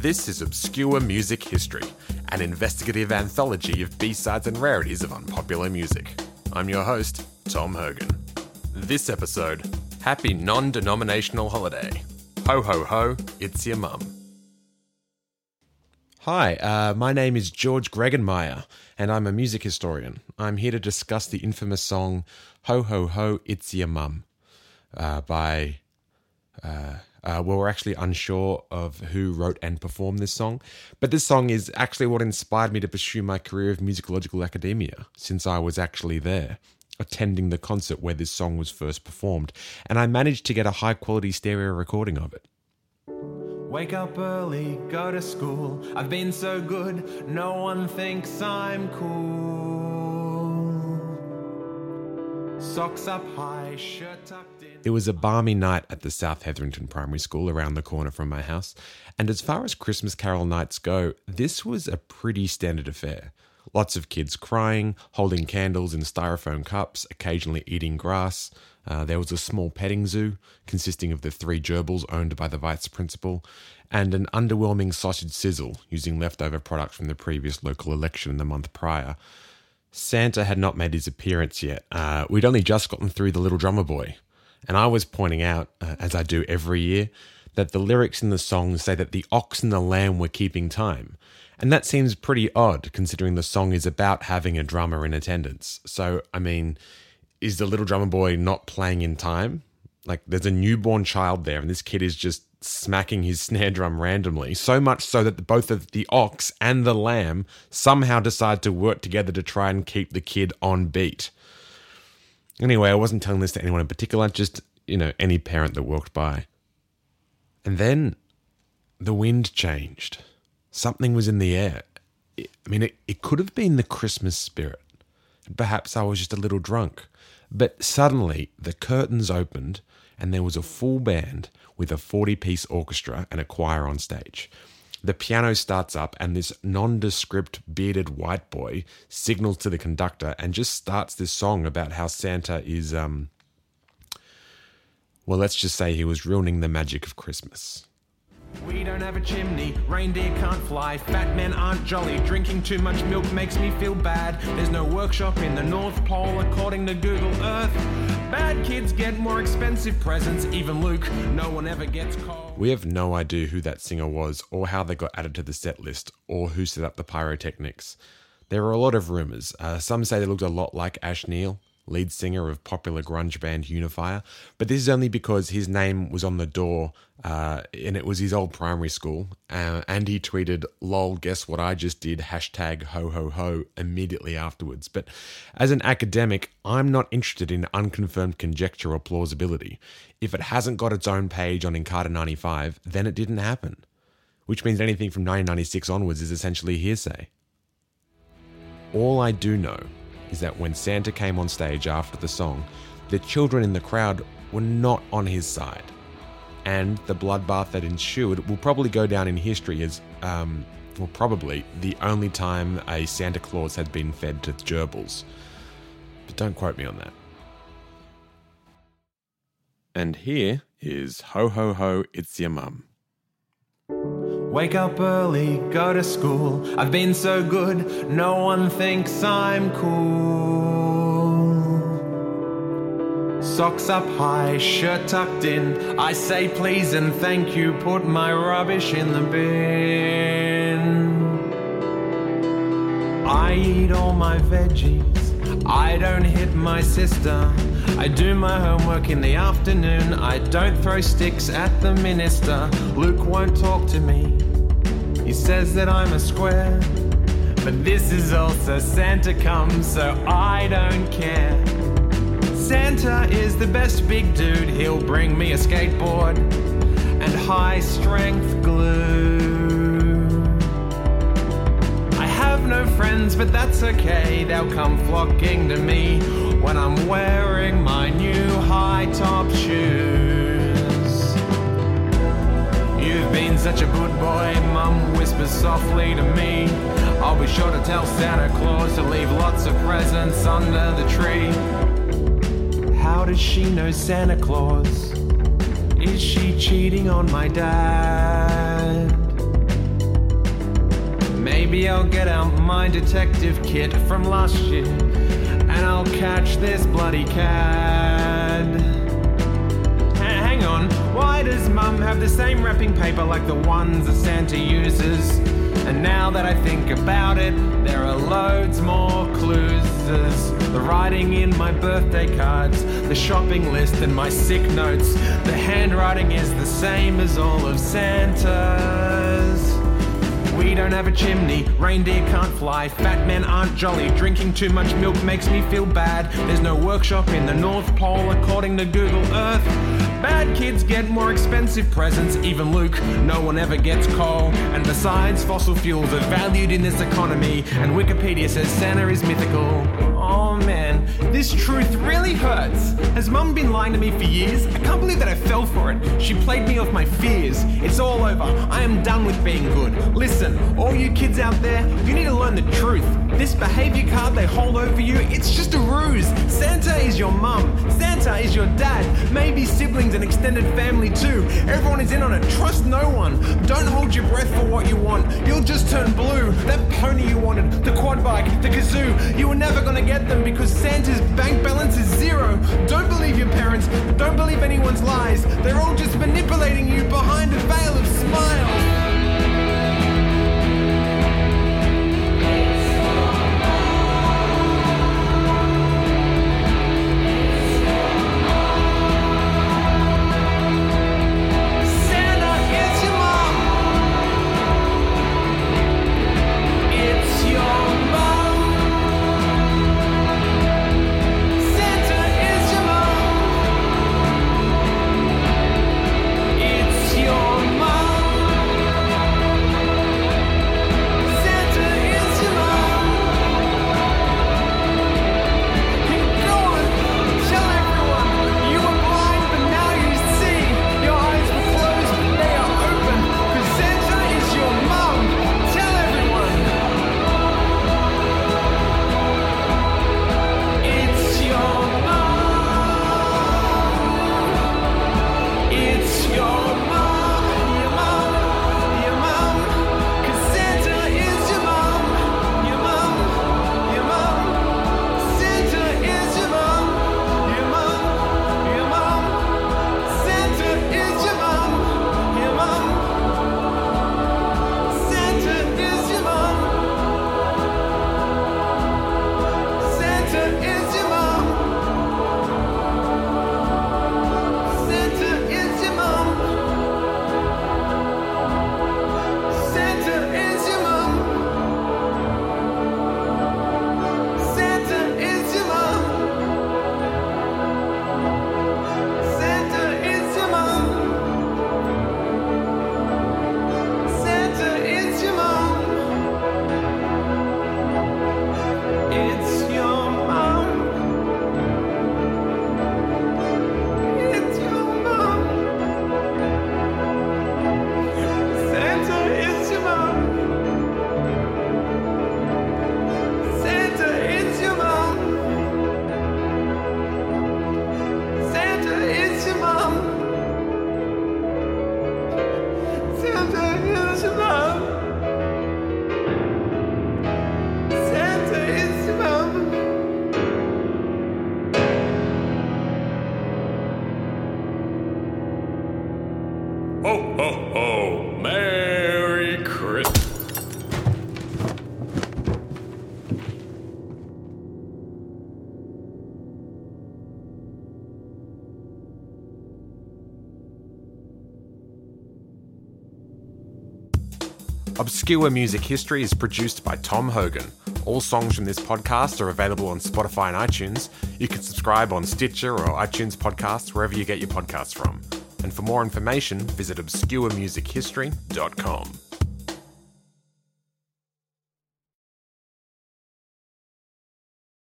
This is Obscure Music History, an investigative anthology of B-sides and rarities of unpopular music. I'm your host, Tom Hogan. This episode, Happy Non-Denominational Holiday. Ho ho ho, it's your mum. Hi, uh, my name is George Gregenmeyer, and I'm a music historian. I'm here to discuss the infamous song Ho Ho Ho, It's Your Mum uh, by uh, uh, well, we're actually unsure of who wrote and performed this song, but this song is actually what inspired me to pursue my career of musicological academia, since I was actually there, attending the concert where this song was first performed, and I managed to get a high quality stereo recording of it. Wake up early, go to school. I've been so good, no one thinks I'm cool. Socks up high, shirt tucked in. It was a balmy night at the South Hetherington Primary School around the corner from my house, and as far as Christmas Carol nights go, this was a pretty standard affair. Lots of kids crying, holding candles in styrofoam cups, occasionally eating grass. Uh, there was a small petting zoo consisting of the three gerbils owned by the vice principal, and an underwhelming sausage sizzle using leftover products from the previous local election the month prior. Santa had not made his appearance yet. Uh, we'd only just gotten through The Little Drummer Boy. And I was pointing out, uh, as I do every year, that the lyrics in the song say that the ox and the lamb were keeping time. And that seems pretty odd considering the song is about having a drummer in attendance. So, I mean, is the little drummer boy not playing in time? Like, there's a newborn child there, and this kid is just smacking his snare drum randomly. So much so that both of the ox and the lamb somehow decide to work together to try and keep the kid on beat. Anyway, I wasn't telling this to anyone in particular, just, you know, any parent that walked by. And then the wind changed. Something was in the air. I mean, it, it could have been the Christmas spirit. Perhaps I was just a little drunk. But suddenly the curtains opened and there was a full band with a 40 piece orchestra and a choir on stage. The piano starts up, and this nondescript bearded white boy signals to the conductor and just starts this song about how Santa is, um, well, let's just say he was ruining the magic of Christmas. We don't have a chimney, reindeer can't fly, fat men aren't jolly, drinking too much milk makes me feel bad. There's no workshop in the North Pole according to Google Earth. Bad kids get more expensive presents, even Luke, no one ever gets cold. We have no idea who that singer was, or how they got added to the set list, or who set up the pyrotechnics. There are a lot of rumours. Uh, some say they looked a lot like Ash Neil, lead singer of popular grunge band Unifier, but this is only because his name was on the door uh, and it was his old primary school. Uh, and he tweeted, lol, guess what I just did, hashtag ho ho ho, immediately afterwards. But as an academic, I'm not interested in unconfirmed conjecture or plausibility. If it hasn't got its own page on Encarta 95, then it didn't happen. Which means anything from 1996 onwards is essentially hearsay. All I do know is that when Santa came on stage after the song, the children in the crowd were not on his side. And the bloodbath that ensued will probably go down in history as, um, well, probably the only time a Santa Claus had been fed to gerbils. But don't quote me on that. And here is Ho Ho Ho, It's Your Mum. Wake up early, go to school. I've been so good, no one thinks I'm cool. Socks up high, shirt tucked in. I say please and thank you, put my rubbish in the bin. I eat all my veggies. I don't hit my sister. I do my homework in the afternoon. I don't throw sticks at the minister. Luke won't talk to me. He says that I'm a square. But this is also Santa comes, so I don't care. Santa is the best big dude. He'll bring me a skateboard and high strength glue. Friends, but that's okay. They'll come flocking to me when I'm wearing my new high top shoes. You've been such a good boy, Mum whispers softly to me. I'll be sure to tell Santa Claus to leave lots of presents under the tree. How does she know Santa Claus? Is she cheating on my dad? Maybe I'll get out my detective kit from last year and I'll catch this bloody cad. Ha- Hang on, why does mum have the same wrapping paper like the ones that Santa uses? And now that I think about it, there are loads more clues. The writing in my birthday cards, the shopping list, and my sick notes. The handwriting is the same as all of Santa's. We don't have a chimney, reindeer can't fly, fat men aren't jolly, drinking too much milk makes me feel bad. There's no workshop in the North Pole according to Google Earth. Bad kids get more expensive presents, even Luke, no one ever gets coal. And besides, fossil fuels are valued in this economy, and Wikipedia says Santa is mythical. Oh man, this truth really hurts. Has mum been lying to me for years? I can't believe that I fell for it. She played me off my fears. It's all over. I am done with being good. Listen, all you kids out there, you need to learn the truth. This behavior card they hold over you, it's just a ruse. Santa is your mum. Santa is your dad. Maybe siblings and extended family too. Everyone is in on it. Trust no one. Don't hold your breath for what you want. You'll just turn blue. That pony you wanted, the quad bike, the kazoo, you were never gonna get them because Santa's bank balance is zero. Don't believe your parents. Don't believe anyone's lies. They're all just manipulating you behind a veil of smiles. Obscure Music History is produced by Tom Hogan. All songs from this podcast are available on Spotify and iTunes. You can subscribe on Stitcher or iTunes Podcasts, wherever you get your podcasts from. And for more information, visit obscuremusichistory.com.